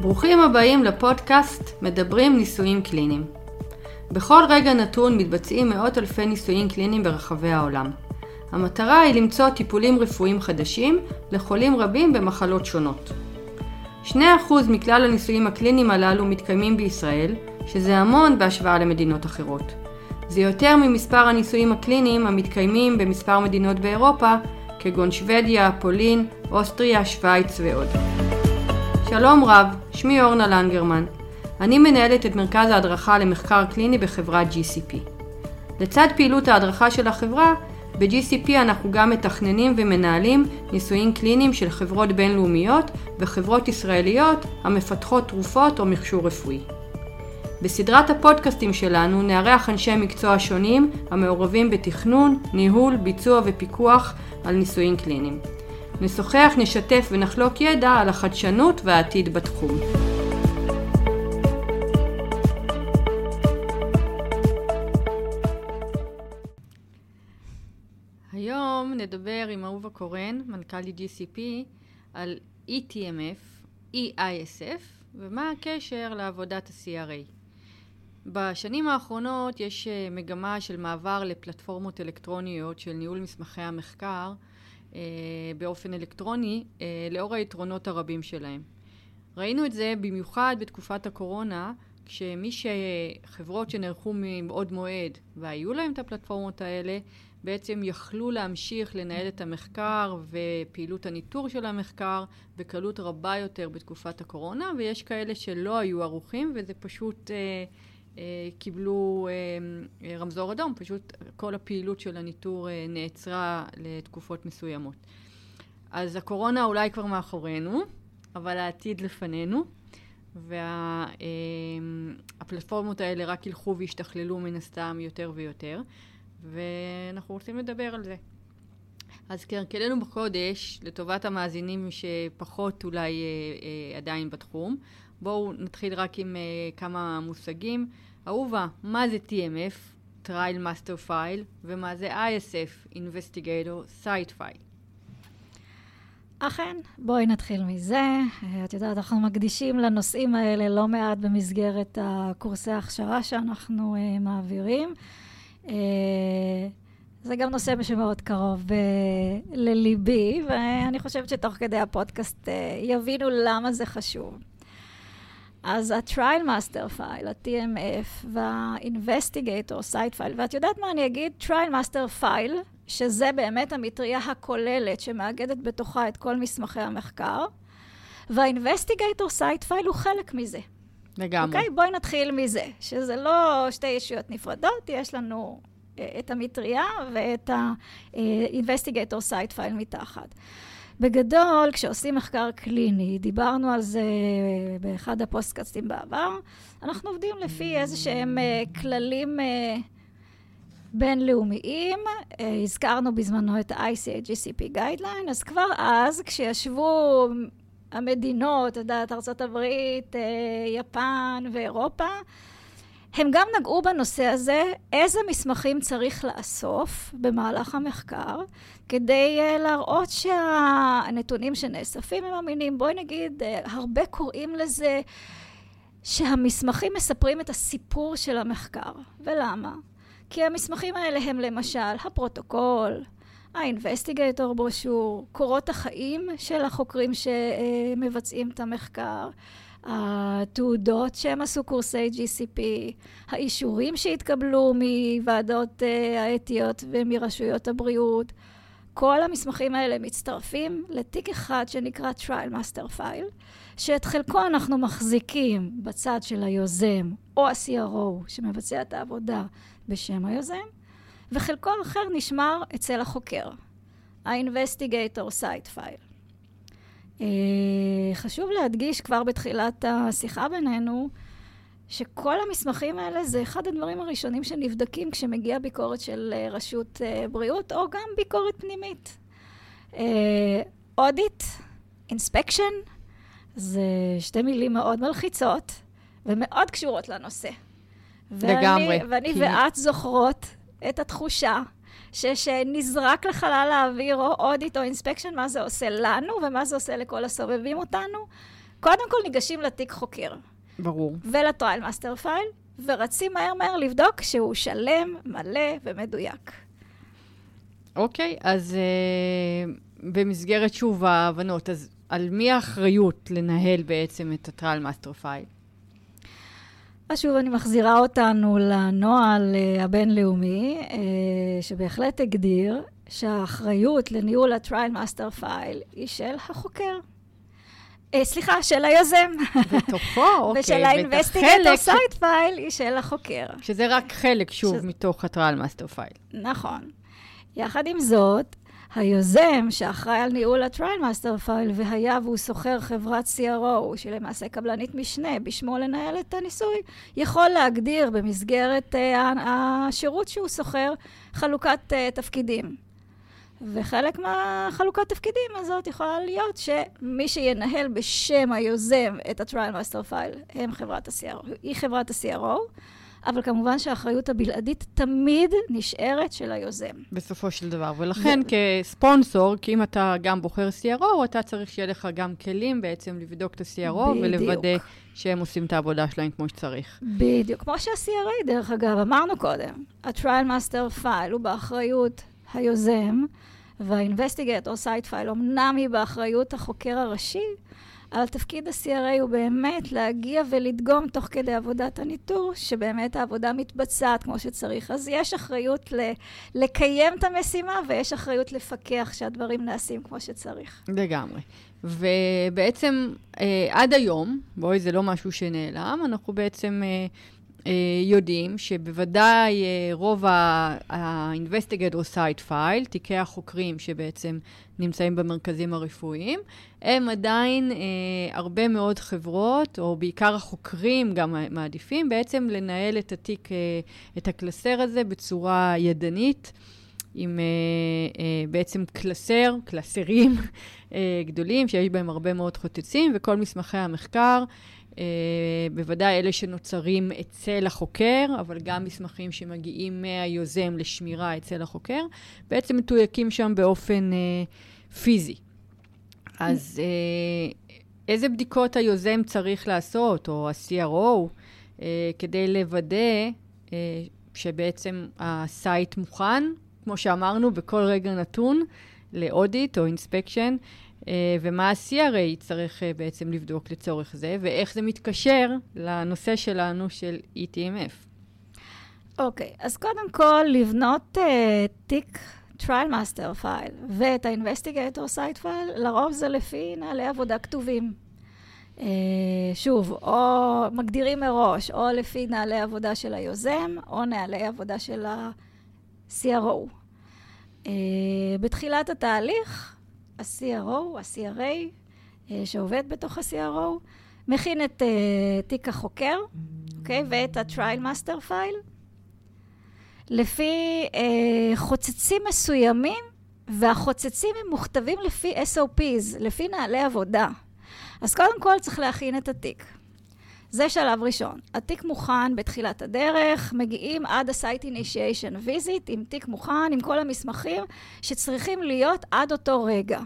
ברוכים הבאים לפודקאסט מדברים ניסויים קליניים. בכל רגע נתון מתבצעים מאות אלפי ניסויים קליניים ברחבי העולם. המטרה היא למצוא טיפולים רפואיים חדשים לחולים רבים במחלות שונות. 2% מכלל הניסויים הקליניים הללו מתקיימים בישראל, שזה המון בהשוואה למדינות אחרות. זה יותר ממספר הניסויים הקליניים המתקיימים במספר מדינות באירופה, כגון שוודיה, פולין, אוסטריה, שווייץ ועוד. שלום רב, שמי אורנה לנגרמן. אני מנהלת את מרכז ההדרכה למחקר קליני בחברת GCP. לצד פעילות ההדרכה של החברה, ב-GCP אנחנו גם מתכננים ומנהלים ניסויים קליניים של חברות בינלאומיות וחברות ישראליות המפתחות תרופות או מכשור רפואי. בסדרת הפודקאסטים שלנו נארח אנשי מקצוע שונים המעורבים בתכנון, ניהול, ביצוע ופיקוח על ניסויים קליניים. נשוחח, נשתף ונחלוק ידע על החדשנות והעתיד בתחום. היום נדבר עם אהובה קורן, מנכ"לית GCP, על ETMF, EISF, ומה הקשר לעבודת ה-CRA. בשנים האחרונות יש אה, מגמה של מעבר לפלטפורמות אלקטרוניות של ניהול מסמכי המחקר אה, באופן אלקטרוני, אה, לאור היתרונות הרבים שלהם. ראינו את זה במיוחד בתקופת הקורונה, כשמי שחברות שנערכו מבעוד מועד והיו להם את הפלטפורמות האלה, בעצם יכלו להמשיך לנהל את המחקר ופעילות הניטור של המחקר בקלות רבה יותר בתקופת הקורונה, ויש כאלה שלא היו ערוכים וזה פשוט אה, קיבלו אה, רמזור אדום, פשוט כל הפעילות של הניטור אה, נעצרה לתקופות מסוימות. אז הקורונה אולי כבר מאחורינו, אבל העתיד לפנינו, והפלטפורמות האלה רק ילכו וישתכללו מן הסתם יותר ויותר, ואנחנו רוצים לדבר על זה. אז כהרגלנו בקודש, לטובת המאזינים שפחות אולי אה, אה, עדיין בתחום, בואו נתחיל רק עם uh, כמה מושגים. אהובה, מה זה TMF, Trial Master File, ומה זה ISF, Investigator Site File? אכן, בואי נתחיל מזה. את יודעת, אנחנו מקדישים לנושאים האלה לא מעט במסגרת הקורסי ההכשרה שאנחנו uh, מעבירים. Uh, זה גם נושא שמאוד קרוב uh, לליבי, ואני חושבת שתוך כדי הפודקאסט uh, יבינו למה זה חשוב. אז ה-Trial Master File, ה-TMF, וה-Investigator Site File, ואת יודעת מה אני אגיד? Trial Master File, שזה באמת המטריה הכוללת שמאגדת בתוכה את כל מסמכי המחקר, וה-Investigator Site File הוא חלק מזה. לגמרי. אוקיי? Okay? בואי נתחיל מזה, שזה לא שתי ישויות נפרדות, יש לנו uh, את המטריה ואת ה-Investigator Site File מתחת. בגדול, כשעושים מחקר קליני, דיברנו על זה באחד הפוסטקאסטים בעבר, אנחנו עובדים לפי איזה שהם uh, כללים uh, בינלאומיים. Uh, הזכרנו בזמנו את ה-ICA-GCP Guideline, אז כבר אז, כשישבו המדינות, את יודעת, ארה"ב, יפן ואירופה, הם גם נגעו בנושא הזה, איזה מסמכים צריך לאסוף במהלך המחקר, כדי uh, להראות שהנתונים שנאספים הם אמינים. בואי נגיד, uh, הרבה קוראים לזה שהמסמכים מספרים את הסיפור של המחקר. ולמה? כי המסמכים האלה הם למשל הפרוטוקול, האינבסטיגייטור ברושור, קורות החיים של החוקרים שמבצעים את המחקר. התעודות שהם עשו קורסי GCP, האישורים שהתקבלו מוועדות אה, האתיות ומרשויות הבריאות, כל המסמכים האלה מצטרפים לתיק אחד שנקרא Trial Master File, שאת חלקו אנחנו מחזיקים בצד של היוזם או ה-CRO שמבצע את העבודה בשם היוזם, וחלקו האחר נשמר אצל החוקר, ה-Investigator Site File. אה, חשוב להדגיש כבר בתחילת השיחה בינינו, שכל המסמכים האלה זה אחד הדברים הראשונים שנבדקים כשמגיעה ביקורת של אה, רשות אה, בריאות, או גם ביקורת פנימית. audit, inspection, זה שתי מילים מאוד מלחיצות ומאוד קשורות לנושא. לגמרי. ואני, ואני כי... ואת זוכרות את התחושה שנזרק לחלל האוויר או audit או inspection, מה זה עושה לנו ומה זה עושה לכל הסובבים אותנו. קודם כל ניגשים לתיק חוקר. ברור. ול trial master file, ורצים מהר מהר לבדוק שהוא שלם, מלא ומדויק. אוקיי, אז uh, במסגרת שוב ההבנות, אז על מי האחריות לנהל בעצם את ה trial master file? אז שוב, אני מחזירה אותנו לנוהל uh, הבינלאומי, uh, שבהחלט הגדיר שהאחריות לניהול ה-Trial Master File היא של החוקר. סליחה, של היוזם. בתוכו, אוקיי. ושל ה-Investigator Site File היא של החוקר. שזה רק חלק, שוב, ש... מתוך ה-Trial Master File. נכון. יחד עם זאת, היוזם שאחראי על ניהול ה-Trial Master והיה והוא שוכר חברת CRO, שהיא למעשה קבלנית משנה, בשמו לנהל את הניסוי, יכול להגדיר במסגרת uh, השירות שהוא שוכר חלוקת uh, תפקידים. וחלק מהחלוקת תפקידים הזאת יכולה להיות שמי שינהל בשם היוזם את ה-Trial Master File הם חברת ה-CRO, היא חברת ה-CRO. אבל כמובן שהאחריות הבלעדית תמיד נשארת של היוזם. בסופו של דבר, ולכן ו... כספונסור, כי אם אתה גם בוחר CRO, אתה צריך שיהיה לך גם כלים בעצם לבדוק את ה-CRO ולוודא שהם עושים את העבודה שלהם כמו שצריך. בדיוק, כמו שה-CRA, דרך אגב, אמרנו קודם, ה-Trial Master File הוא באחריות היוזם, וה-Investigator Site File אמנם היא באחריות החוקר הראשי, אבל תפקיד ה-CRA הוא באמת להגיע ולדגום תוך כדי עבודת הניטור, שבאמת העבודה מתבצעת כמו שצריך. אז יש אחריות ל- לקיים את המשימה, ויש אחריות לפקח שהדברים נעשים כמו שצריך. לגמרי. ובעצם אה, עד היום, בואי, זה לא משהו שנעלם, אנחנו בעצם... אה, יודעים שבוודאי אה, רוב ה-investigator site file, תיקי החוקרים שבעצם נמצאים במרכזים הרפואיים, הם עדיין אה, הרבה מאוד חברות, או בעיקר החוקרים גם מעדיפים בעצם לנהל את התיק, אה, את הקלסר הזה בצורה ידנית. עם אה, אה, בעצם קלסר, קלסרים אה, גדולים, שיש בהם הרבה מאוד חוצצים, וכל מסמכי המחקר אה, בוודאי אלה שנוצרים אצל החוקר, אבל גם מסמכים שמגיעים מהיוזם לשמירה אצל החוקר, בעצם מתויקים שם באופן אה, פיזי. אז אה, איזה בדיקות היוזם צריך לעשות, או ה-CRO, אה, כדי לוודא אה, שבעצם ה site מוכן, כמו שאמרנו, בכל רגע נתון, ל audit או inspection, אה, ומה ה-CRA צריך אה, בעצם לבדוק לצורך זה, ואיך זה מתקשר לנושא שלנו של ETMF. אוקיי, okay, אז קודם כל, לבנות uh, תיק trial master file ואת ה-investigator site file, לרוב זה לפי נהלי עבודה כתובים. Uh, שוב, או מגדירים מראש, או לפי נהלי עבודה של היוזם, או נהלי עבודה של ה-CRO. Uh, בתחילת התהליך, ה-CRO, ה-CRA, אה, שעובד בתוך ה-CRO, מכין את uh, תיק החוקר, אוקיי? Okay, ואת ה-Trial Master File, לפי uh, חוצצים מסוימים, והחוצצים הם מוכתבים לפי SOPs, לפי נהלי עבודה. אז קודם כל צריך להכין את התיק. זה שלב ראשון. התיק מוכן בתחילת הדרך, מגיעים עד ה-site initiation visit עם תיק מוכן, עם כל המסמכים שצריכים להיות עד אותו רגע.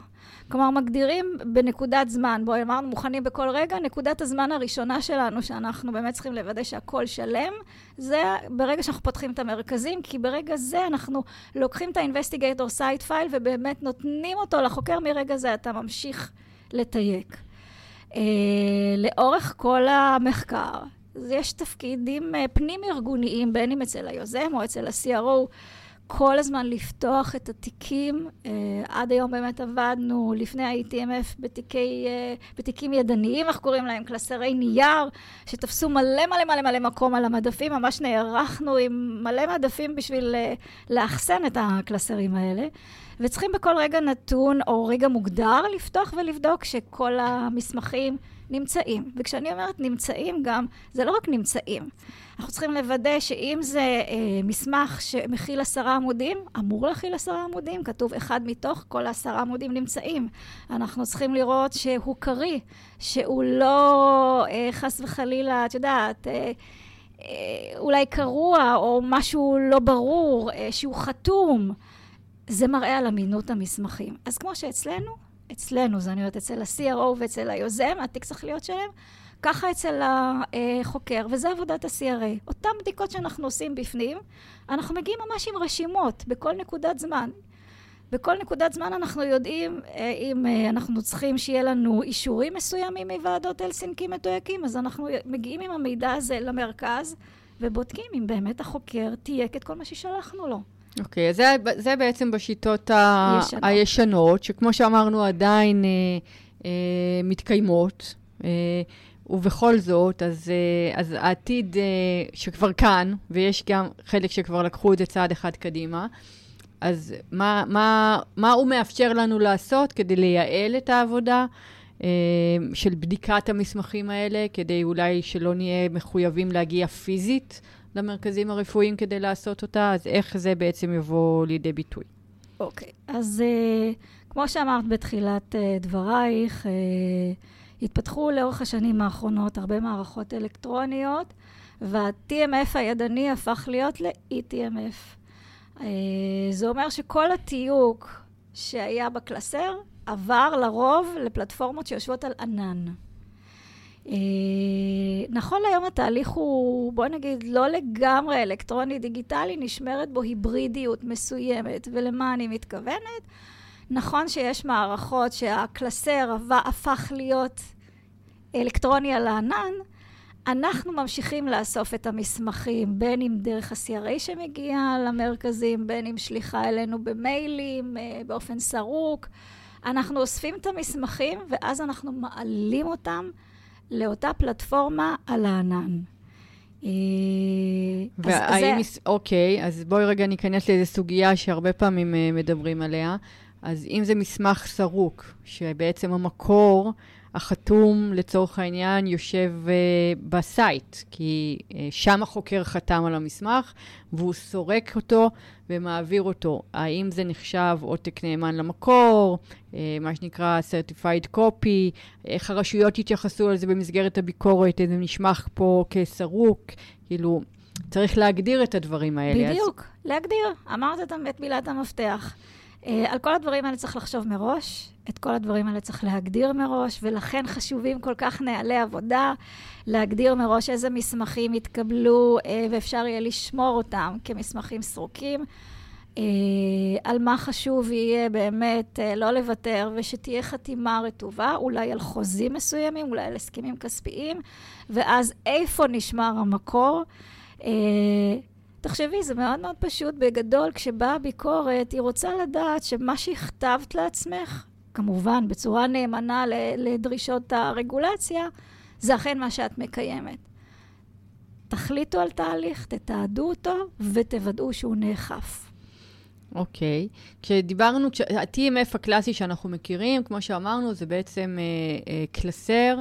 כלומר, מגדירים בנקודת זמן, בואי אמרנו מוכנים בכל רגע, נקודת הזמן הראשונה שלנו, שאנחנו באמת צריכים לוודא שהכל שלם, זה ברגע שאנחנו פותחים את המרכזים, כי ברגע זה אנחנו לוקחים את ה-investigator site file ובאמת נותנים אותו לחוקר, מרגע זה אתה ממשיך לתייק. אה, לאורך כל המחקר, יש תפקידים אה, פנים-ארגוניים, בין אם אצל היוזם או אצל ה-CRO, כל הזמן לפתוח את התיקים. Uh, עד היום באמת עבדנו, לפני בתיקי, uh, בתיקים ידניים, איך קוראים להם? קלסרי נייר, שתפסו מלא מלא מלא מלא מקום על המדפים, ממש נערכנו עם מלא מדפים בשביל uh, לאחסן את הקלסרים האלה. וצריכים בכל רגע נתון או רגע מוגדר לפתוח ולבדוק שכל המסמכים נמצאים. וכשאני אומרת נמצאים גם, זה לא רק נמצאים. אנחנו צריכים לוודא שאם זה אה, מסמך שמכיל עשרה עמודים, אמור להכיל עשרה עמודים, כתוב אחד מתוך כל העשרה עמודים נמצאים. אנחנו צריכים לראות שהוא קריא, שהוא לא אה, חס וחלילה, את יודעת, אה, אולי קרוע, או משהו לא ברור, שהוא חתום. זה מראה על אמינות המסמכים. אז כמו שאצלנו, אצלנו, אני אומרת, אצל ה-CRO ואצל היוזם, התיק צריך להיות שלם, ככה אצל החוקר, וזה עבודת ה-CRA. אותן בדיקות שאנחנו עושים בפנים, אנחנו מגיעים ממש עם רשימות בכל נקודת זמן. בכל נקודת זמן אנחנו יודעים אה, אם אה, אנחנו צריכים שיהיה לנו אישורים מסוימים מוועדות הלסינקים מתויקים, אז אנחנו מגיעים עם המידע הזה למרכז ובודקים אם באמת החוקר תייק את כל מה ששלחנו לו. אוקיי, okay, זה, זה בעצם בשיטות ה... הישנות. הישנות, שכמו שאמרנו עדיין אה, אה, מתקיימות. אה, ובכל זאת, אז, אה, אז העתיד אה, שכבר כאן, ויש גם חלק שכבר לקחו את זה צעד אחד קדימה, אז מה, מה, מה הוא מאפשר לנו לעשות כדי לייעל את העבודה אה, של בדיקת המסמכים האלה, כדי אולי שלא נהיה מחויבים להגיע פיזית למרכזים הרפואיים כדי לעשות אותה? אז איך זה בעצם יבוא לידי ביטוי? אוקיי, okay. אז uh, כמו שאמרת בתחילת uh, דברייך, uh, התפתחו לאורך השנים האחרונות הרבה מערכות אלקטרוניות, וה-TMF הידני הפך להיות ל-ETMF. אה, זה אומר שכל התיוק שהיה בקלסר עבר לרוב לפלטפורמות שיושבות על ענן. אה, נכון להיום התהליך הוא, בוא נגיד, לא לגמרי אלקטרוני דיגיטלי, נשמרת בו היברידיות מסוימת. ולמה אני מתכוונת? נכון שיש מערכות שהקלסר הפך להיות אלקטרוני על הענן, אנחנו ממשיכים לאסוף את המסמכים, בין אם דרך ה-CRA שמגיע למרכזים, בין אם שליחה אלינו במיילים, אה, באופן סרוק. אנחנו אוספים את המסמכים, ואז אנחנו מעלים אותם לאותה פלטפורמה על הענן. אה, והאם... זה... אוקיי, אז בואי רגע ניכנס לאיזו סוגיה שהרבה פעמים אה, מדברים עליה. אז אם זה מסמך סרוק, שבעצם המקור החתום לצורך העניין יושב uh, ב site, כי uh, שם החוקר חתם על המסמך והוא סורק אותו ומעביר אותו. האם זה נחשב עותק נאמן למקור, uh, מה שנקרא Certified Copy, איך הרשויות יתייחסו על זה במסגרת הביקורת, איזה נשמח פה כסרוק, כאילו, צריך להגדיר את הדברים האלה. בדיוק, אז... להגדיר. אמרת את מילת המפתח. Uh, על כל הדברים האלה צריך לחשוב מראש, את כל הדברים האלה צריך להגדיר מראש, ולכן חשובים כל כך נהלי עבודה, להגדיר מראש איזה מסמכים יתקבלו uh, ואפשר יהיה לשמור אותם כמסמכים סרוקים. Uh, על מה חשוב יהיה באמת לא לוותר, ושתהיה חתימה רטובה, אולי על חוזים מסוימים, אולי על הסכמים כספיים, ואז איפה נשמר המקור. תחשבי, זה מאוד מאוד פשוט. בגדול, כשבאה ביקורת, היא רוצה לדעת שמה שהכתבת לעצמך, כמובן, בצורה נאמנה לדרישות הרגולציה, זה אכן מה שאת מקיימת. תחליטו על תהליך, תתעדו אותו ותוודאו שהוא נאכף. אוקיי. Okay. כשדיברנו, ה-TMF הקלאסי שאנחנו מכירים, כמו שאמרנו, זה בעצם אה, אה, קלסר.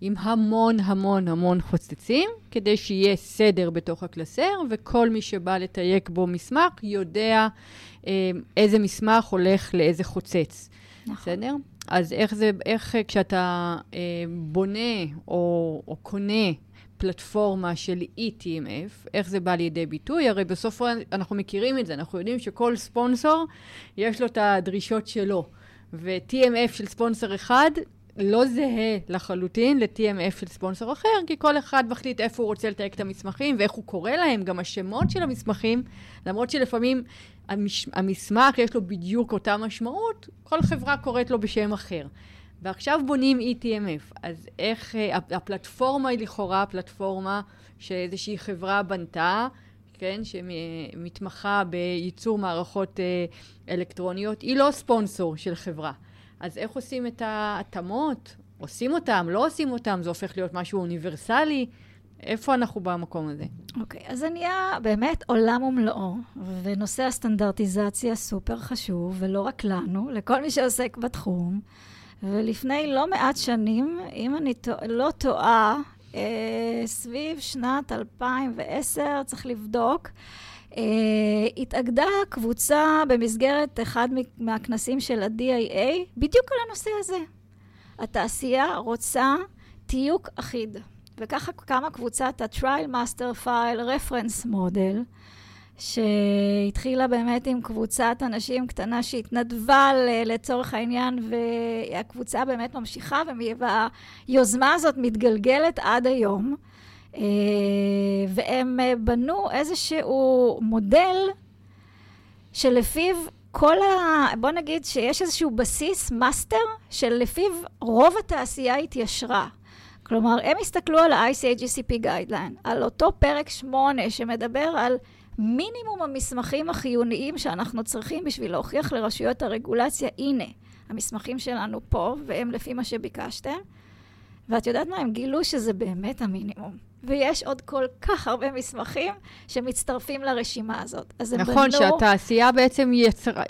עם המון המון המון חוצצים, כדי שיהיה סדר בתוך הקלסר, וכל מי שבא לתייק בו מסמך יודע אה, איזה מסמך הולך לאיזה חוצץ. נכון. בסדר? אז איך זה, איך כשאתה אה, בונה או, או קונה פלטפורמה של ETMF, איך זה בא לידי ביטוי? הרי בסוף אנחנו מכירים את זה, אנחנו יודעים שכל ספונסור יש לו את הדרישות שלו. ו-TMF של ספונסר אחד לא זהה לחלוטין ל-TMF של ספונסר אחר, כי כל אחד מחליט איפה הוא רוצה לתייק את המסמכים ואיך הוא קורא להם, גם השמות של המסמכים, למרות שלפעמים המש... המסמך יש לו בדיוק אותה משמעות, כל חברה קוראת לו בשם אחר. ועכשיו בונים ETMF, אז איך, אה, הפלטפורמה היא לכאורה פלטפורמה שאיזושהי חברה בנתה, כן, שמתמחה בייצור מערכות אה, אלקטרוניות, היא לא ספונסור של חברה. אז איך עושים את ההתאמות? עושים אותם, לא עושים אותם, זה הופך להיות משהו אוניברסלי. איפה אנחנו במקום הזה? אוקיי, okay, אז זה נהיה באמת עולם ומלואו, ונושא הסטנדרטיזציה סופר חשוב, ולא רק לנו, לכל מי שעוסק בתחום. ולפני לא מעט שנים, אם אני לא טועה, אה, סביב שנת 2010, צריך לבדוק, התאגדה קבוצה במסגרת אחד מהכנסים של ה-DIA, בדיוק על הנושא הזה. התעשייה רוצה תיוק אחיד. וככה קמה קבוצת ה-Trial Master File Reference Model, שהתחילה באמת עם קבוצת אנשים קטנה שהתנדבה לצורך העניין, והקבוצה באמת ממשיכה, והיוזמה הזאת מתגלגלת עד היום. אה, והם בנו איזשהו מודל שלפיו כל ה... בוא נגיד שיש איזשהו בסיס, master, שלפיו רוב התעשייה התיישרה. כלומר, הם הסתכלו על ה-ICH GCP Guideline, על אותו פרק 8 שמדבר על מינימום המסמכים החיוניים שאנחנו צריכים בשביל להוכיח לרשויות הרגולציה, הנה, המסמכים שלנו פה, והם לפי מה שביקשתם. ואת יודעת מה? הם גילו שזה באמת המינימום. ויש עוד כל כך הרבה מסמכים שמצטרפים לרשימה הזאת. אז הם נכון, בנו... שהתעשייה בעצם יצר... אה,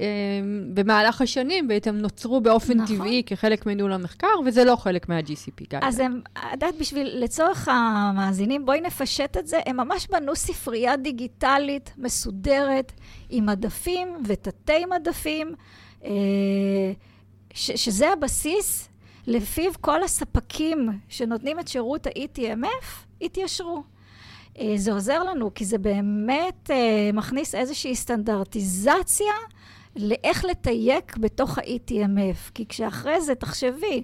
במהלך השנים בעצם נוצרו באופן נכון. טבעי כחלק מניהול המחקר, וזה לא חלק מה-GCP. אז הם, את יודעת, בשביל, לצורך המאזינים, בואי נפשט את זה, הם ממש בנו ספרייה דיגיטלית מסודרת, עם מדפים ותתי מדפים, אה, ש, שזה הבסיס לפיו כל הספקים שנותנים את שירות ה-ETMF התיישרו. אה, זה עוזר לנו, כי זה באמת אה, מכניס איזושהי סטנדרטיזציה לאיך לתייק בתוך ה-ETMF. כי כשאחרי זה, תחשבי,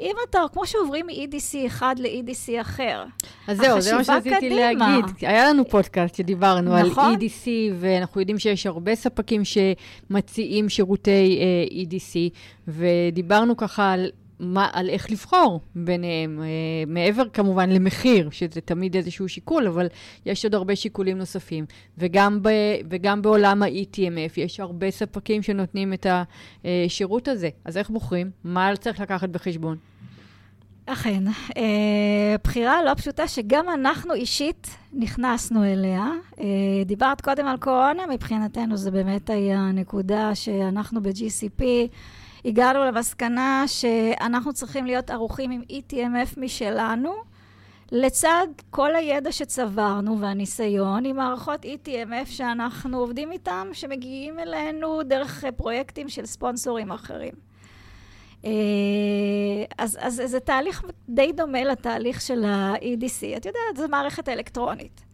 אם אתה, כמו שעוברים מ-EDC אחד ל-EDC אחר, אז זהו, זה מה שרציתי להגיד. היה לנו פודקאסט שדיברנו נכון? על EDC, ואנחנו יודעים שיש הרבה ספקים שמציעים שירותי uh, EDC, ודיברנו ככה על מה, על איך לבחור ביניהם, אה, מעבר כמובן למחיר, שזה תמיד איזשהו שיקול, אבל יש עוד הרבה שיקולים נוספים. וגם, ב, וגם בעולם ה-ETMF יש הרבה ספקים שנותנים את השירות הזה. אז איך בוחרים? מה צריך לקחת בחשבון? אכן, אה, בחירה לא פשוטה שגם אנחנו אישית נכנסנו אליה. אה, דיברת קודם על קורונה, מבחינתנו זה באמת היה נקודה שאנחנו ב-GCP הגענו למסקנה שאנחנו צריכים להיות ערוכים עם ETMF משלנו, לצד כל הידע שצברנו והניסיון עם מערכות ETMF שאנחנו עובדים איתם, שמגיעים אלינו דרך פרויקטים של ספונסורים אחרים. אה, אז, אז זה תהליך די דומה לתהליך של ה-EDC. את יודעת, זו מערכת אלקטרונית.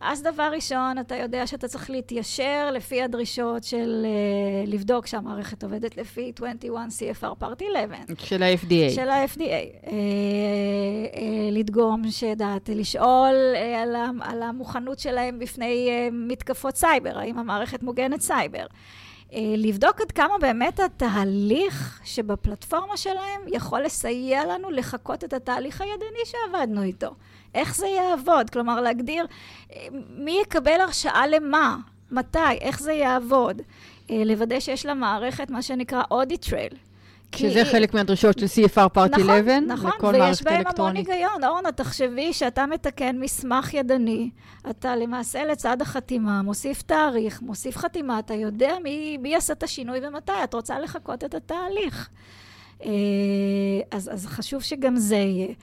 אז דבר ראשון, אתה יודע שאתה צריך להתיישר לפי הדרישות של uh, לבדוק שהמערכת עובדת לפי 21 CFR Part 11. של ה-FDA. של ה-FDA. Uh, uh, לדגום, שדעת, לשאול uh, על, על המוכנות שלהם בפני uh, מתקפות סייבר, האם המערכת מוגנת סייבר. Uh, לבדוק עד כמה באמת התהליך שבפלטפורמה שלהם יכול לסייע לנו לחקות את התהליך הידני שעבדנו איתו. איך זה יעבוד? כלומר, להגדיר מי יקבל הרשאה למה, מתי, איך זה יעבוד. אה, לוודא שיש למערכת מה שנקרא audit trail. שזה. חלק מהדרישות של CFR פארט נכון, 11, נכון, לכל מערכת אלקטרונית. נכון, ויש בהם המון היגיון. אורנה, תחשבי שאתה מתקן מסמך ידני, אתה למעשה לצד החתימה מוסיף תאריך, מוסיף חתימה, אתה יודע מי, מי יעשה את השינוי ומתי, את רוצה לחכות את התהליך. אה, אז, אז חשוב שגם זה יהיה.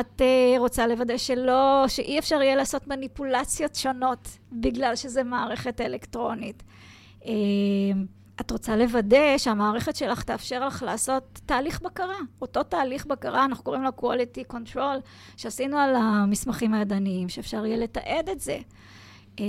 את uh, רוצה לוודא שלא, שאי אפשר יהיה לעשות מניפולציות שונות בגלל שזה מערכת אלקטרונית. את רוצה לוודא שהמערכת שלך תאפשר לך לעשות תהליך בקרה. אותו תהליך בקרה, אנחנו קוראים לו quality control, שעשינו על המסמכים הידניים, שאפשר יהיה לתעד את זה. Uh,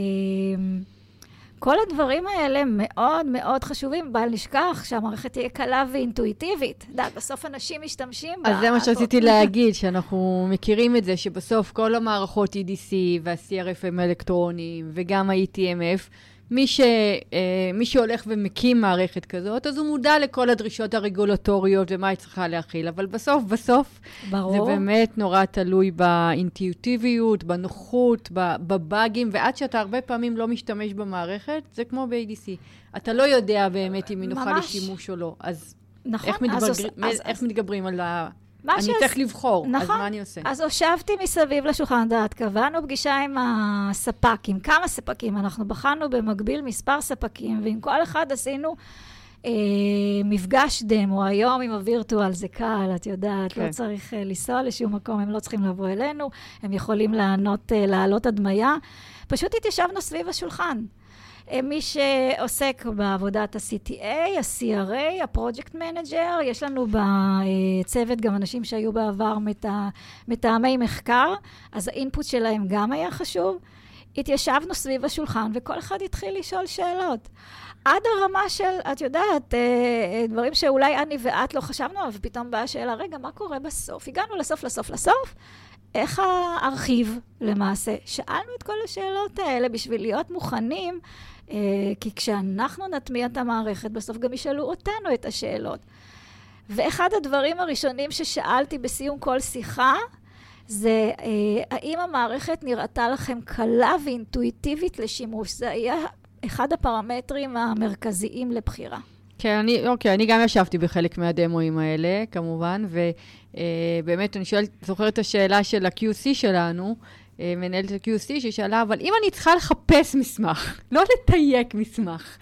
כל הדברים האלה מאוד מאוד חשובים, בל נשכח שהמערכת תהיה קלה ואינטואיטיבית. את יודעת, בסוף אנשים משתמשים בה. אז זה מה שרציתי להגיד, שאנחנו מכירים את זה, שבסוף כל המערכות EDC וה-CRFM האלקטרוניים וגם ה-ETMF, מי, ש, אה, מי שהולך ומקים מערכת כזאת, אז הוא מודע לכל הדרישות הרגולטוריות ומה היא צריכה להכיל, אבל בסוף, בסוף, ברור. זה באמת נורא תלוי באינטואיטיביות, בנוחות, בבאגים, ועד שאתה הרבה פעמים לא משתמש במערכת, זה כמו ב-ADC. אתה לא יודע באמת אם היא נוחה לשימוש או לא. אז נכון, איך, מתבגר... אז, אז, איך מתגברים על ה... אני שעש... צריך לבחור, נכון, אז מה אני עושה? אז הושבתי מסביב לשולחן דעת, קבענו פגישה עם הספק, עם כמה ספקים, אנחנו בחנו במקביל מספר ספקים, ועם כל אחד עשינו אה, מפגש דמו. היום עם הווירטואל זה קל, את יודעת, כן. לא צריך אה, לנסוע לשום מקום, הם לא צריכים לבוא אלינו, הם יכולים לענות, אה, לעלות הדמיה. פשוט התיישבנו סביב השולחן. אה, מי שעוסק בעבודת ה-CTA, ה-CRA, ה-Project Manager, יש לנו בצוות גם אנשים שהיו בעבר מתאמי מחקר, אז האינפוט שלהם גם היה חשוב. התיישבנו סביב השולחן וכל אחד התחיל לשאול שאלות. עד הרמה של, את יודעת, אה, אה, דברים שאולי אני ואת לא חשבנו, אבל פתאום באה השאלה, רגע, מה קורה בסוף? הגענו לסוף, לסוף, לסוף. איך הארכיב למעשה? שאלנו את כל השאלות האלה בשביל להיות מוכנים, אה, כי כשאנחנו נטמיע את המערכת, בסוף גם ישאלו אותנו את השאלות. ואחד הדברים הראשונים ששאלתי בסיום כל שיחה, זה האם המערכת נראתה לכם קלה ואינטואיטיבית לשימוש? זה היה אחד הפרמטרים המרכזיים לבחירה. כן, אני, אוקיי, אני גם ישבתי בחלק מהדמואים האלה, כמובן, ובאמת, אני שואלת, זוכרת את השאלה של ה-QC שלנו, אה, מנהלת ה-QC, ששאלה, אבל אם אני צריכה לחפש מסמך, לא לתייק מסמך,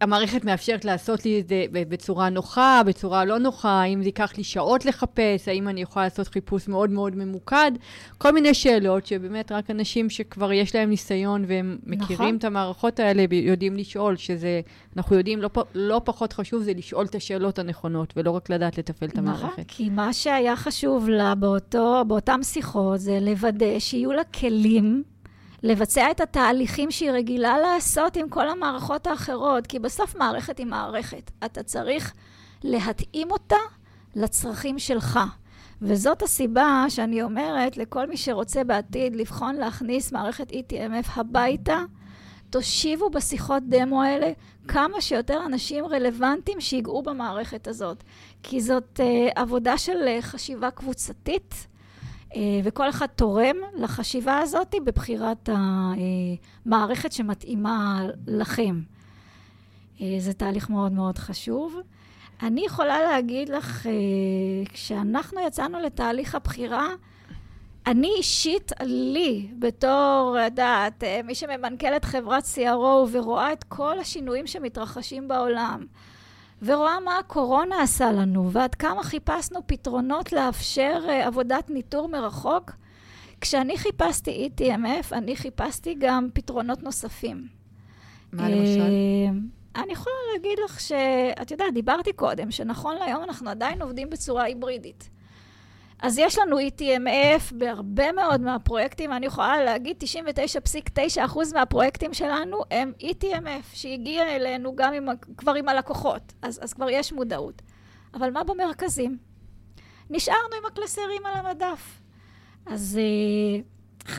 המערכת מאפשרת לעשות לי את זה בצורה נוחה, בצורה לא נוחה, האם זה ייקח לי שעות לחפש, האם אני יכולה לעשות חיפוש מאוד מאוד ממוקד, כל מיני שאלות שבאמת רק אנשים שכבר יש להם ניסיון והם נכון. מכירים את המערכות האלה יודעים לשאול, שזה, אנחנו יודעים, לא, לא פחות חשוב זה לשאול את השאלות הנכונות, ולא רק לדעת לתפעל את המערכת. נכון, כי מה שהיה חשוב לה באותו, באותן שיחות זה לוודא שיהיו לה כלים לבצע את התהליכים שהיא רגילה לעשות עם כל המערכות האחרות, כי בסוף מערכת היא מערכת. אתה צריך להתאים אותה לצרכים שלך. וזאת הסיבה שאני אומרת לכל מי שרוצה בעתיד לבחון להכניס מערכת ETMF הביתה, תושיבו בשיחות דמו האלה כמה שיותר אנשים רלוונטיים שיגעו במערכת הזאת. כי זאת uh, עבודה של uh, חשיבה קבוצתית, וכל אחד תורם לחשיבה הזאת בבחירת המערכת שמתאימה לכם. אה, זה תהליך מאוד מאוד חשוב. אני יכולה להגיד לך, אה, כשאנחנו יצאנו לתהליך הבחירה, אני אישית, לי, בתור, יודעת, מי שממנכ"לת חברת CRO ורואה את כל השינויים שמתרחשים בעולם, ורואה מה הקורונה עשה לנו, ועד כמה חיפשנו פתרונות לאפשר uh, עבודת ניטור מרחוק. כשאני חיפשתי ETMF, אני חיפשתי גם פתרונות נוספים. מה למשל? Uh, אני יכולה להגיד לך שאת יודעת, דיברתי קודם, שנכון להיום אנחנו עדיין עובדים בצורה היברידית. אז יש לנו ETMF בהרבה מאוד מהפרויקטים, אני יכולה להגיד 99.9% מהפרויקטים שלנו הם ETMF, שהגיע אלינו גם עם, כבר עם הלקוחות, אז, אז כבר יש מודעות. אבל מה במרכזים? נשארנו עם הקלסרים על המדף. אז אה,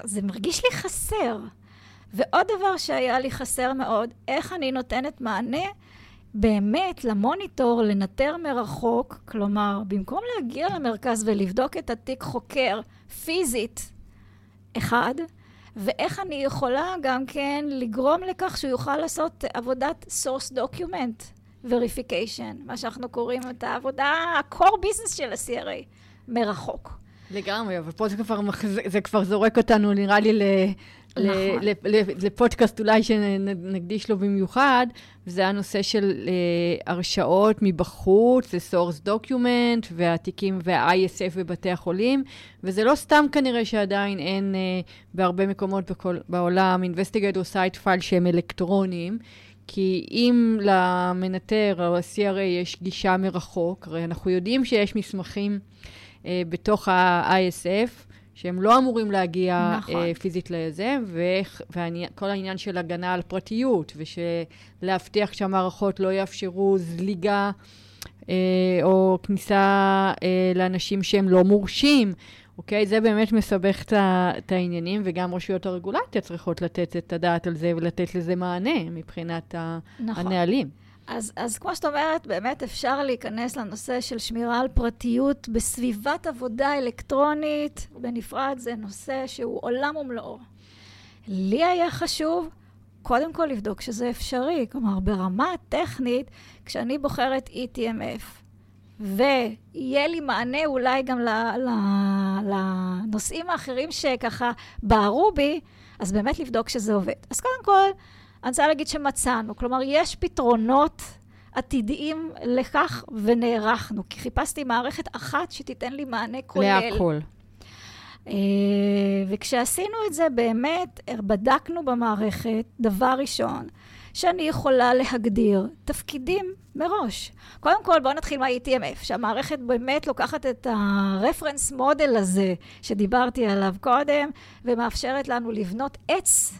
זה מרגיש לי חסר. ועוד דבר שהיה לי חסר מאוד, איך אני נותנת מענה באמת למוניטור לנטר מרחוק, כלומר, במקום להגיע למרכז ולבדוק את התיק חוקר פיזית, אחד, ואיך אני יכולה גם כן לגרום לכך שהוא יוכל לעשות עבודת source document verification, מה שאנחנו קוראים את העבודה, ה-core business של ה-CRA, מרחוק. לגמרי, אבל פה זה כבר, זה כבר זורק אותנו, נראה לי, נכון. לפודקאסט אולי שנקדיש לו במיוחד, וזה הנושא של אה, הרשאות מבחוץ, זה source document, והתיקים וה-ISF בבתי החולים, וזה לא סתם כנראה שעדיין אין אה, בהרבה מקומות בכל, בעולם investigator site file שהם אלקטרוניים. כי אם למנטר או ל-CRA יש גישה מרחוק, הרי אנחנו יודעים שיש מסמכים אה, בתוך ה-ISF, שהם לא אמורים להגיע נכון. uh, פיזית לזה, וכל העניין של הגנה על פרטיות, ושלהבטיח שהמערכות לא יאפשרו זליגה uh, או כניסה uh, לאנשים שהם לא מורשים. אוקיי? זה באמת מסבך את העניינים, וגם רשויות הרגולציה צריכות לתת את הדעת על זה ולתת לזה מענה מבחינת נכון. הנהלים. אז, אז כמו שאת אומרת, באמת אפשר להיכנס לנושא של שמירה על פרטיות בסביבת עבודה אלקטרונית. בנפרד זה נושא שהוא עולם ומלואו. לי היה חשוב קודם כל לבדוק שזה אפשרי. כלומר, ברמה הטכנית, כשאני בוחרת ETMF, ויהיה לי מענה אולי גם לנושאים האחרים שככה בערו בי, אז באמת לבדוק שזה עובד. אז קודם כל, אני רוצה להגיד שמצאנו. כלומר, יש פתרונות עתידיים לכך ונערכנו, כי חיפשתי מערכת אחת שתיתן לי מענה כולל. להכל. אה, וכשעשינו את זה, באמת בדקנו במערכת, דבר ראשון, שאני יכולה להגדיר תפקידים מראש. קודם כל, בואו נתחיל מה-ETMF, שהמערכת באמת לוקחת את ה-reference model הזה שדיברתי עליו קודם, ומאפשרת לנו לבנות עץ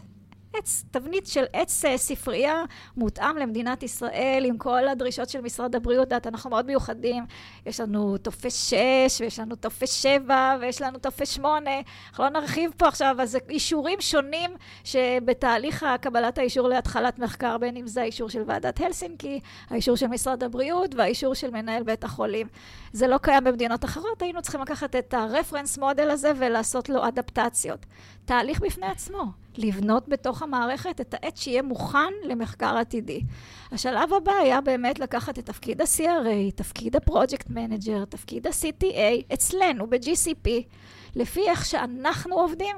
עץ, תבנית של עץ אה, ספרייה מותאם למדינת ישראל, עם כל הדרישות של משרד הבריאות. דעת, אנחנו מאוד מיוחדים. יש לנו טופס 6, ויש לנו טופס 7, ויש לנו טופס 8. אנחנו לא נרחיב פה עכשיו, אז זה אישורים שונים שבתהליך קבלת האישור להתחלת מחקר, בין אם זה האישור של ועדת הלסינקי, האישור של משרד הבריאות והאישור של מנהל בית החולים. זה לא קיים במדינות אחרות, היינו צריכים לקחת את ה reference model הזה ולעשות לו אדפטציות. תהליך בפני עצמו. לבנות בתוך המערכת את העץ שיהיה מוכן למחקר עתידי. השלב הבא היה באמת לקחת את תפקיד ה-CRA, תפקיד ה-Project Manager, תפקיד ה-CTA, אצלנו ב-GCP, לפי איך שאנחנו עובדים,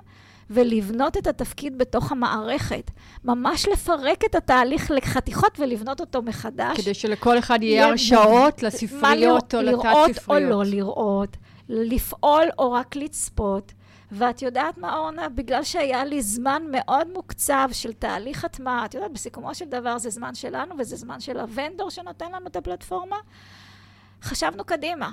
ולבנות את התפקיד בתוך המערכת. ממש לפרק את התהליך לחתיכות ולבנות אותו מחדש. כדי שלכל אחד יהיה הרשאות לספריות או לתת-ספריות. לראות או לא לראות, לפעול או רק לצפות. ואת יודעת מה, אורנה? בגלל שהיה לי זמן מאוד מוקצב של תהליך הטמעה, את יודעת, בסיכומו של דבר זה זמן שלנו וזה זמן של הוונדור שנותן לנו את הפלטפורמה, חשבנו קדימה.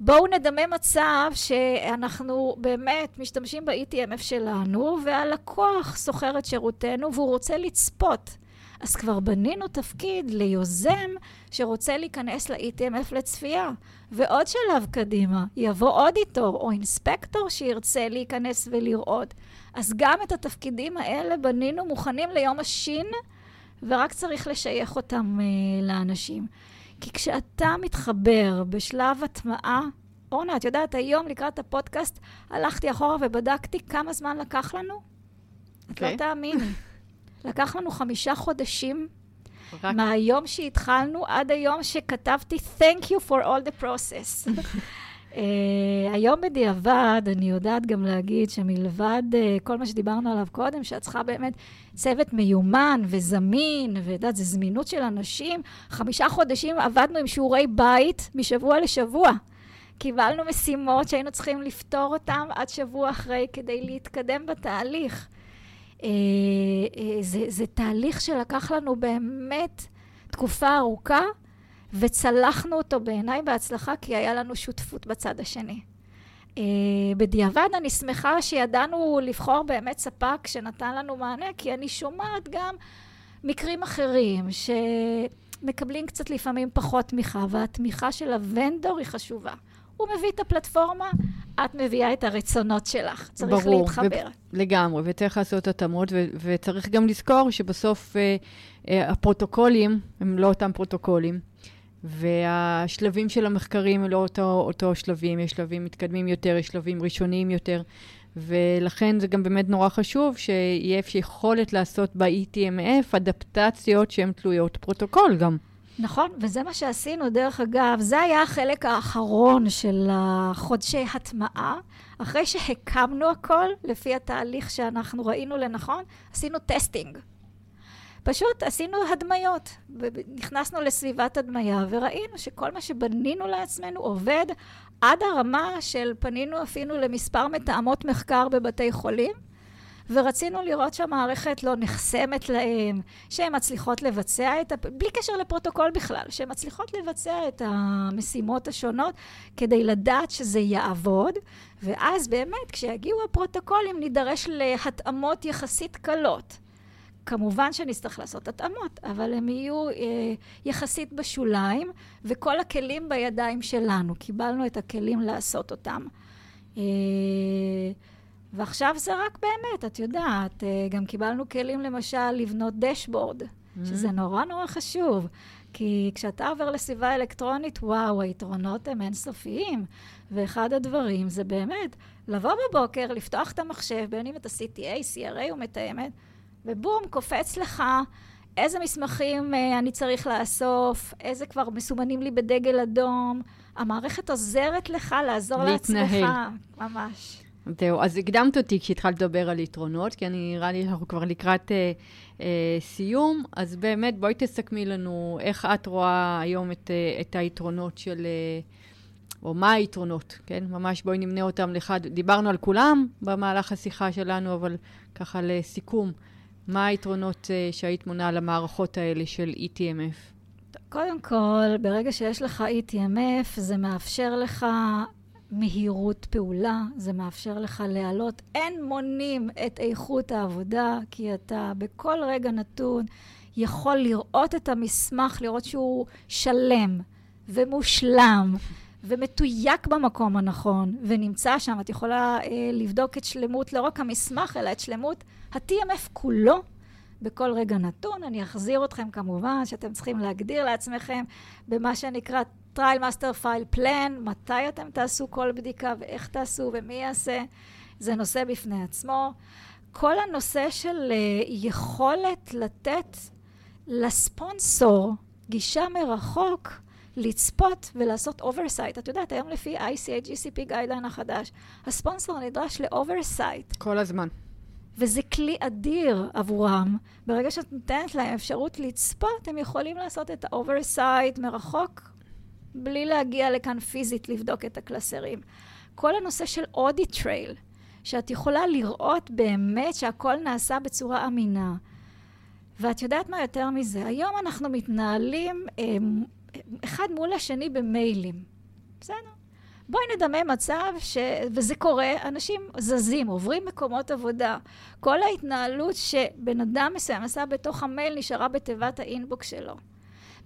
בואו נדמה מצב שאנחנו באמת משתמשים ב-ETMF שלנו, והלקוח שוכר את שירותנו והוא רוצה לצפות. אז כבר בנינו תפקיד ליוזם שרוצה להיכנס ל-ETMF לצפייה. ועוד שלב קדימה, יבוא אודיטור או אינספקטור שירצה להיכנס ולראות. אז גם את התפקידים האלה בנינו מוכנים ליום השין, ורק צריך לשייך אותם uh, לאנשים. כי כשאתה מתחבר בשלב הטמעה, אורנה, את יודעת, היום לקראת הפודקאסט הלכתי אחורה ובדקתי כמה זמן לקח לנו? Okay. את לא אוקיי. תאמיני. לקח לנו חמישה חודשים רק... מהיום שהתחלנו עד היום שכתבתי Thank you for all the process. uh, היום בדיעבד, אני יודעת גם להגיד שמלבד uh, כל מה שדיברנו עליו קודם, שאת צריכה באמת צוות מיומן וזמין, ויודעת, זו זמינות של אנשים, חמישה חודשים עבדנו עם שיעורי בית משבוע לשבוע. קיבלנו משימות שהיינו צריכים לפתור אותן עד שבוע אחרי כדי להתקדם בתהליך. אה, אה, זה, זה תהליך שלקח לנו באמת תקופה ארוכה, וצלחנו אותו בעיניי בהצלחה, כי היה לנו שותפות בצד השני. Uh, בדיעבד אני שמחה שידענו לבחור באמת ספק שנתן לנו מענה, כי אני שומעת גם מקרים אחרים שמקבלים קצת לפעמים פחות תמיכה, והתמיכה של הוונדור היא חשובה. הוא מביא את הפלטפורמה, את מביאה את הרצונות שלך. צריך ברור, להתחבר. ו- לגמרי, וצריך לעשות התאמות, ו- וצריך גם לזכור שבסוף uh, uh, הפרוטוקולים הם לא אותם פרוטוקולים, והשלבים של המחקרים הם לא אותו, אותו שלבים, יש שלבים מתקדמים יותר, יש שלבים ראשוניים יותר, ולכן זה גם באמת נורא חשוב שיהיה יכולת לעשות ב-eTMF אדפטציות שהן תלויות פרוטוקול גם. נכון, וזה מה שעשינו. דרך אגב, זה היה החלק האחרון של חודשי הטמעה. אחרי שהקמנו הכל, לפי התהליך שאנחנו ראינו לנכון, עשינו testing. פשוט עשינו הדמיות, ונכנסנו לסביבת הדמיה, וראינו שכל מה שבנינו לעצמנו עובד עד הרמה של פנינו אפילו למספר מתאמות מחקר בבתי חולים, ורצינו לראות שהמערכת לא נחסמת להם, שהן מצליחות לבצע את, ה... בלי קשר לפרוטוקול בכלל, שהן מצליחות לבצע את המשימות השונות כדי לדעת שזה יעבוד, ואז באמת, כשיגיעו הפרוטוקולים, נידרש להתאמות יחסית קלות. כמובן שנצטרך לעשות התאמות, אבל הם יהיו אה, יחסית בשוליים, וכל הכלים בידיים שלנו. קיבלנו את הכלים לעשות אותם. אה, ועכשיו זה רק באמת, את יודעת, אה, גם קיבלנו כלים למשל לבנות דשבורד, mm-hmm. שזה נורא נורא חשוב. כי כשאתה עובר לסביבה אלקטרונית, וואו, היתרונות הם אינסופיים. ואחד הדברים זה באמת לבוא בבוקר, לפתוח את המחשב, בין אם אתה CTA, CRA או מתאמת, ובום, קופץ לך איזה מסמכים אה, אני צריך לאסוף, איזה כבר מסומנים לי בדגל אדום. המערכת עוזרת לך לעזור להתנהל. לעצמך. ממש. זהו, אז הקדמת אותי כשהתחלת לדבר על יתרונות, כי אני, נראה לי שאנחנו כבר לקראת אה, אה, סיום, אז באמת, בואי תסכמי לנו איך את רואה היום את, אה, את היתרונות של, אה, או מה היתרונות, כן? ממש בואי נמנה אותם לאחד. דיברנו על כולם במהלך השיחה שלנו, אבל ככה לסיכום, מה היתרונות uh, שהיית מונה על המערכות האלה של ETMF? קודם כל, ברגע שיש לך ETMF, זה מאפשר לך מהירות פעולה, זה מאפשר לך להעלות, אין מונים את איכות העבודה, כי אתה בכל רגע נתון יכול לראות את המסמך, לראות שהוא שלם ומושלם ומתויק במקום הנכון, ונמצא שם. את יכולה אה, לבדוק את שלמות, לא רק המסמך, אלא את שלמות ה-TMF כולו. בכל רגע נתון. אני אחזיר אתכם כמובן, שאתם צריכים להגדיר לעצמכם במה שנקרא trial master file plan, מתי אתם תעשו כל בדיקה ואיך תעשו ומי יעשה. זה נושא בפני עצמו. כל הנושא של uh, יכולת לתת לספונסור גישה מרחוק, לצפות ולעשות oversight. את יודעת, היום לפי ICH GCP guideline החדש, הספונסור נדרש ל oversight. כל הזמן. וזה כלי אדיר עבורם. ברגע שאת נותנת להם אפשרות לצפות, הם יכולים לעשות את ה oversight מרחוק, בלי להגיע לכאן פיזית לבדוק את הקלסרים. כל הנושא של audit trail, שאת יכולה לראות באמת שהכל נעשה בצורה אמינה. ואת יודעת מה יותר מזה? היום אנחנו מתנהלים אה, אחד מול השני במיילים. בסדר? בואי נדמה מצב, ש... וזה קורה, אנשים זזים, עוברים מקומות עבודה. כל ההתנהלות שבן אדם מסוים עשה בתוך המייל נשארה בתיבת האינבוקס שלו.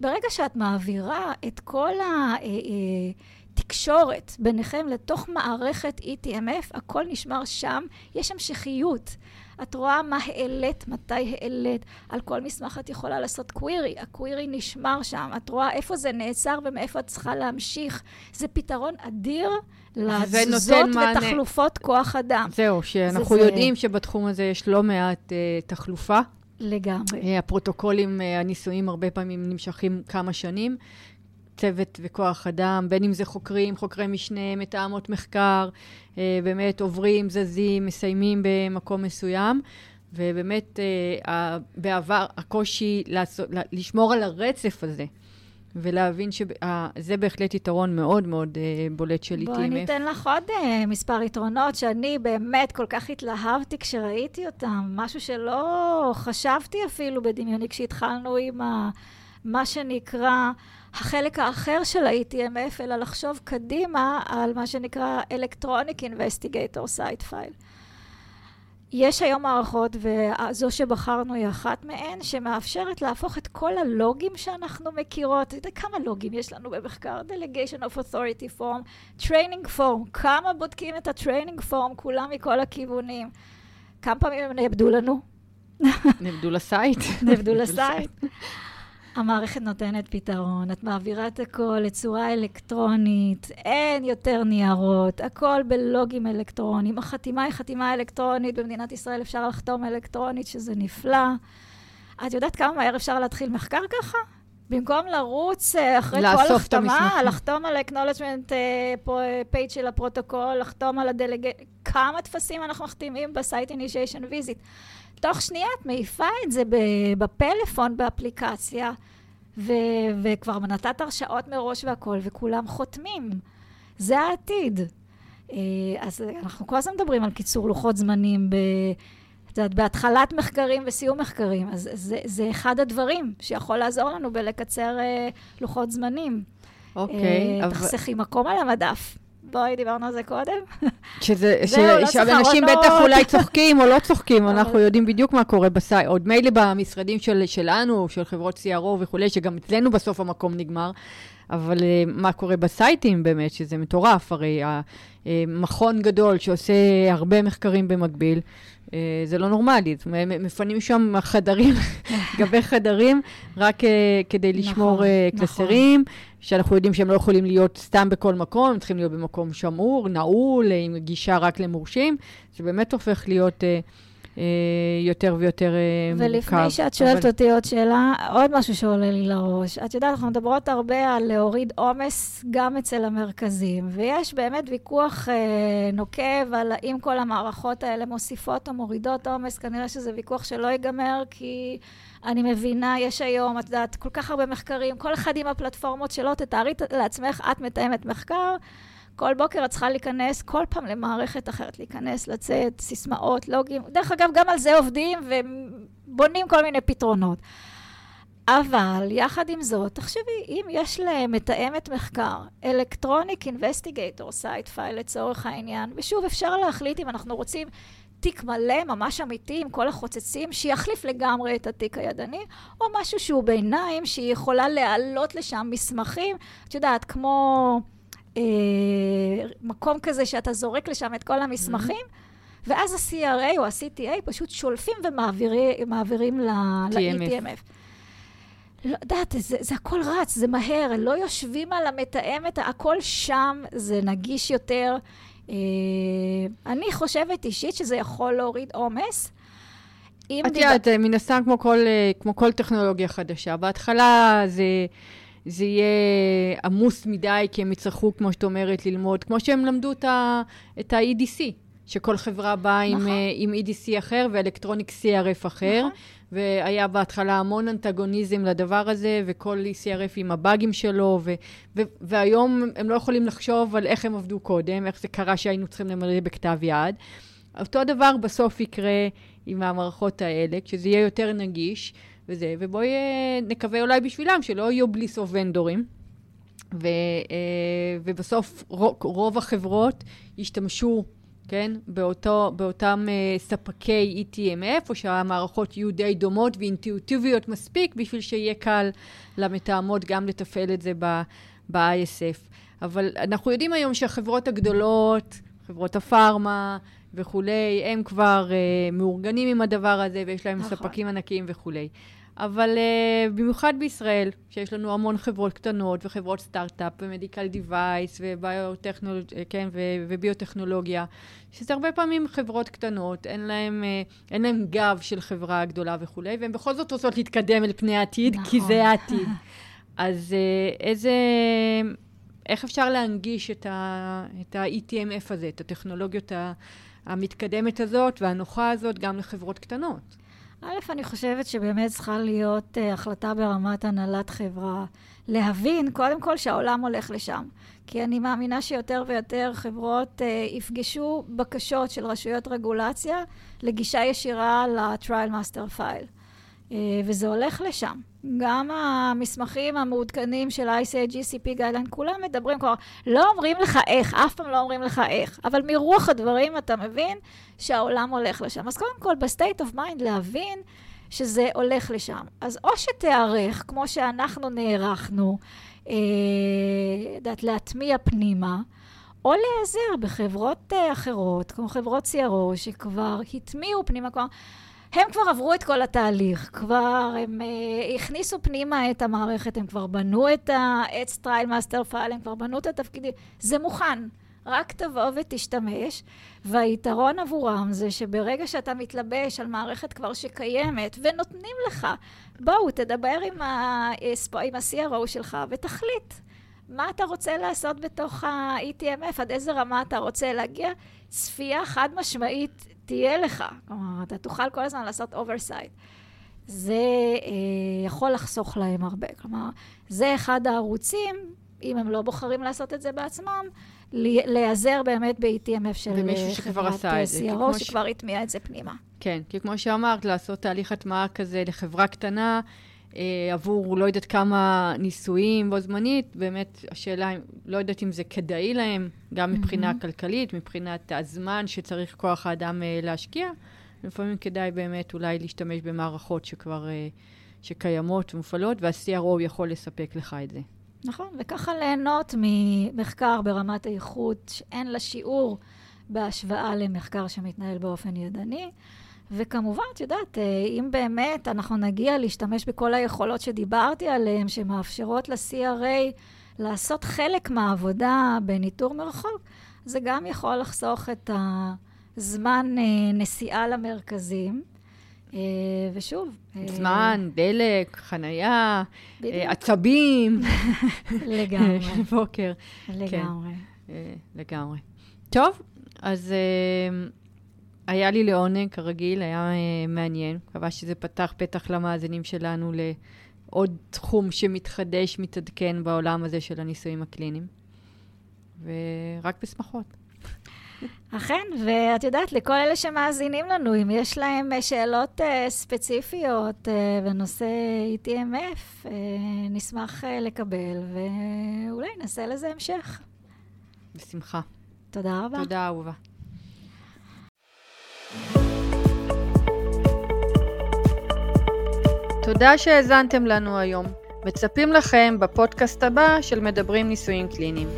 ברגע שאת מעבירה את כל התקשורת אה, אה, ביניכם לתוך מערכת ETMF, הכל נשמר שם, יש המשכיות. את רואה מה העלית, מתי העלית, על כל מסמך את יכולה לעשות קווירי, הקווירי נשמר שם, את רואה איפה זה נעצר ומאיפה את צריכה להמשיך. זה פתרון אדיר לתזוזות ותחלופות כוח אדם. זהו, שאנחנו זה יודעים זה... שבתחום הזה יש לא מעט uh, תחלופה. לגמרי. Uh, הפרוטוקולים, uh, הניסויים הרבה פעמים נמשכים כמה שנים. צוות וכוח אדם, בין אם זה חוקרים, חוקרי משנה, מתאמות מחקר, אה, באמת עוברים, זזים, מסיימים במקום מסוים. ובאמת, אה, בעבר הקושי לעשות, לשמור על הרצף הזה. ולהבין שזה אה, בהחלט יתרון מאוד מאוד אה, בולט של ETMF. בואי ניתן לך עוד אה, מספר יתרונות שאני באמת כל כך התלהבתי כשראיתי אותם, משהו שלא חשבתי אפילו בדמיוני כשהתחלנו עם ה, מה שנקרא החלק האחר של ה-ETMF, אלא לחשוב קדימה על מה שנקרא Electronic Investigator Site File. יש היום מערכות, וזו שבחרנו היא אחת מהן, שמאפשרת להפוך את כל הלוגים שאנחנו מכירות. אתה יודע כמה לוגים יש לנו במחקר? Delegation of Authority Form, Training Form, כמה בודקים את ה-Training Form, כולם מכל הכיוונים. כמה פעמים הם נאבדו לנו? נאבדו לסייט. נאבדו לסייט. המערכת נותנת פתרון, את מעבירה את הכל לצורה אלקטרונית, אין יותר ניירות, הכל בלוגים אלקטרוניים. החתימה היא חתימה אלקטרונית, במדינת ישראל אפשר לחתום אלקטרונית, שזה נפלא. את יודעת כמה מהר אפשר להתחיל מחקר ככה? במקום לרוץ אה, אחרי כל החתמה, לחתום על ה-acknowledgement אה, page של הפרוטוקול, לחתום על הדלג... כמה טפסים אנחנו מחתימים ב-site initiation visit. תוך שנייה את מעיפה את זה בפלאפון, באפליקציה, ו- וכבר נתת הרשאות מראש והכול, וכולם חותמים. זה העתיד. אה, אז אנחנו כל הזמן מדברים על קיצור לוחות זמנים, ב... את יודעת, בהתחלת מחקרים וסיום מחקרים. אז זה, זה אחד הדברים שיכול לעזור לנו בלקצר אה, לוחות זמנים. אוקיי. Okay, אה, תחסכי אבל... מקום על המדף. בואי, דיברנו על זה קודם. שזה, ש, לא שאנשים בטח אולי צוחקים או לא צוחקים, אנחנו יודעים בדיוק מה קורה בסייט. עוד מילא במשרדים של, שלנו, של חברות CRO וכולי, שגם אצלנו בסוף המקום נגמר, אבל uh, מה קורה בסייטים באמת, שזה מטורף, הרי המכון גדול שעושה הרבה מחקרים במקביל, זה לא נורמלי, מפנים שם חדרים, גבי חדרים, רק uh, כדי לשמור נכון, uh, קלסרים. נכון. שאנחנו יודעים שהם לא יכולים להיות סתם בכל מקום, הם צריכים להיות במקום שמור, נעול, עם גישה רק למורשים, זה באמת הופך להיות uh, יותר ויותר מורכב. ולפני שאת שואלת אבל... אותי עוד שאלה, עוד משהו שעולה לי לראש. את יודעת, אנחנו מדברות הרבה על להוריד עומס גם אצל המרכזים, ויש באמת ויכוח אה, נוקב על האם כל המערכות האלה מוסיפות או מורידות עומס. כנראה שזה ויכוח שלא ייגמר, כי אני מבינה, יש היום, את יודעת, כל כך הרבה מחקרים, כל אחד עם הפלטפורמות שלו, תתארי לעצמך, את מתאמת מחקר. כל בוקר את צריכה להיכנס כל פעם למערכת אחרת, להיכנס, לצאת, סיסמאות, לוגים. דרך אגב, גם על זה עובדים ובונים כל מיני פתרונות. אבל יחד עם זאת, תחשבי, אם יש למתאמת מחקר, electronic investigator site file לצורך העניין, ושוב, אפשר להחליט אם אנחנו רוצים תיק מלא, ממש אמיתי, עם כל החוצצים, שיחליף לגמרי את התיק הידני, או משהו שהוא ביניים, שהיא יכולה להעלות לשם מסמכים, את יודעת, כמו... אה, מקום כזה שאתה זורק לשם את כל המסמכים, mm-hmm. ואז ה-CRA או ה-CTA פשוט שולפים ומעבירים ל-ETMF. לא יודעת, זה, זה הכל רץ, זה מהר, לא יושבים על המתאמת, הכל שם, זה נגיש יותר. אה, אני חושבת אישית שזה יכול להוריד עומס. את יודעת, מן הסתם כמו אה, כמו כל טכנולוגיה חדשה. בהתחלה זה... זה יהיה עמוס מדי, כי הם יצטרכו, כמו שאת אומרת, ללמוד, כמו שהם למדו את ה-EDC, שכל חברה באה נכון. עם, אה, עם EDC אחר ואלקטרוניק CRF אחר, נכון. והיה בהתחלה המון אנטגוניזם לדבר הזה, וכל CRF עם הבאגים שלו, ו, ו, והיום הם לא יכולים לחשוב על איך הם עבדו קודם, איך זה קרה שהיינו צריכים למלא בכתב יד. אותו דבר בסוף יקרה עם המערכות האלה, כשזה יהיה יותר נגיש. וזה, ובואי אה, נקווה אולי בשבילם שלא יהיו בלי סוף ונדורים. ו, אה, ובסוף רוב, רוב החברות ישתמשו, כן, באותו, באותם uh, ספקי ETMF, או שהמערכות יהיו די דומות ואינטואיטיביות מספיק בשביל שיהיה קל למתאמות גם לתפעל את זה ב-ISF. אבל אנחנו יודעים היום שהחברות הגדולות, חברות הפארמה וכולי, הם כבר uh, מאורגנים עם הדבר הזה, ויש להם נכון. ספקים ענקיים וכולי. אבל uh, במיוחד בישראל, שיש לנו המון חברות קטנות וחברות סטארט-אפ ומדיקל דיווייס וביוטכנולוגיה, כן, וביוטכנולוגיה, שזה הרבה פעמים חברות קטנות, אין להם, uh, אין להם גב של חברה גדולה וכולי, והן בכל זאת רוצות להתקדם אל פני העתיד, נכון. כי זה העתיד. אז uh, איזה... איך אפשר להנגיש את ה-ETMF הזה, את הטכנולוגיות המתקדמת הזאת והנוחה הזאת גם לחברות קטנות? א', אני חושבת שבאמת צריכה להיות uh, החלטה ברמת הנהלת חברה, להבין קודם כל שהעולם הולך לשם. כי אני מאמינה שיותר ויותר חברות uh, יפגשו בקשות של רשויות רגולציה לגישה ישירה ל-trial master file. Uh, וזה הולך לשם. גם המסמכים המעודכנים של ה-ICA GCP Guideline, כולם מדברים כבר, לא אומרים לך איך, אף פעם לא אומרים לך איך, אבל מרוח הדברים אתה מבין שהעולם הולך לשם. אז קודם כל, ב-state of mind להבין שזה הולך לשם. אז או שתיערך, כמו שאנחנו נערכנו, אה, יודעת, להטמיע פנימה, או להיעזר בחברות אה, אחרות, כמו חברות CRO, שכבר הטמיעו פנימה, כלומר, הם כבר עברו את כל התהליך, כבר הם uh, הכניסו פנימה את המערכת, הם כבר בנו את ה-Edge Trial Master File, הם כבר בנו את התפקידים, זה מוכן. רק תבוא ותשתמש, והיתרון עבורם זה שברגע שאתה מתלבש על מערכת כבר שקיימת, ונותנים לך, בואו, תדבר עם ה-CRO שלך ותחליט מה אתה רוצה לעשות בתוך ה-ETMF, עד איזה רמה אתה רוצה להגיע. צפייה חד משמעית תהיה לך. כלומר, אתה תוכל כל הזמן לעשות oversight. זה אה, יכול לחסוך להם הרבה. כלומר, זה אחד הערוצים, אם הם לא בוחרים לעשות את זה בעצמם, להיעזר באמת ב-eTMF של חברת CRO, שכבר הטמיע את זה פנימה. כן, כי כמו שאמרת, לעשות תהליך הטמעה כזה לחברה קטנה, אה, עבור לא יודעת כמה ניסויים בו זמנית, באמת השאלה, לא יודעת אם זה כדאי להם, גם מבחינה mm-hmm. כלכלית, מבחינת הזמן שצריך כוח האדם אה, להשקיע. לפעמים כדאי באמת אולי להשתמש במערכות שכבר, אה, שקיימות ומופעלות, וה-CRO יכול לספק לך את זה. נכון, וככה ליהנות ממחקר ברמת האיכות שאין לה שיעור בהשוואה למחקר שמתנהל באופן ידני. וכמובן, את יודעת, אה, אם באמת אנחנו נגיע להשתמש בכל היכולות שדיברתי עליהן, שמאפשרות ל-CRA לעשות חלק מהעבודה בניטור מרחוק, זה גם יכול לחסוך את זמן נסיעה למרכזים. ושוב... זמן, דלק, חנייה, עצבים. לגמרי. בוקר. לגמרי. כן, לגמרי. טוב, אז היה לי לעונג, כרגיל, היה מעניין. מקווה שזה פתח פתח למאזינים שלנו לעוד תחום שמתחדש, מתעדכן בעולם הזה של הניסויים הקליניים. ורק בשמחות. אכן, ואת יודעת, לכל אלה שמאזינים לנו, אם יש להם שאלות uh, ספציפיות uh, בנושא ETMF, uh, נשמח uh, לקבל, ואולי נעשה לזה המשך. בשמחה. תודה רבה. תודה, אהובה. תודה שהאזנתם לנו היום. מצפים לכם בפודקאסט הבא של מדברים ניסויים קליניים.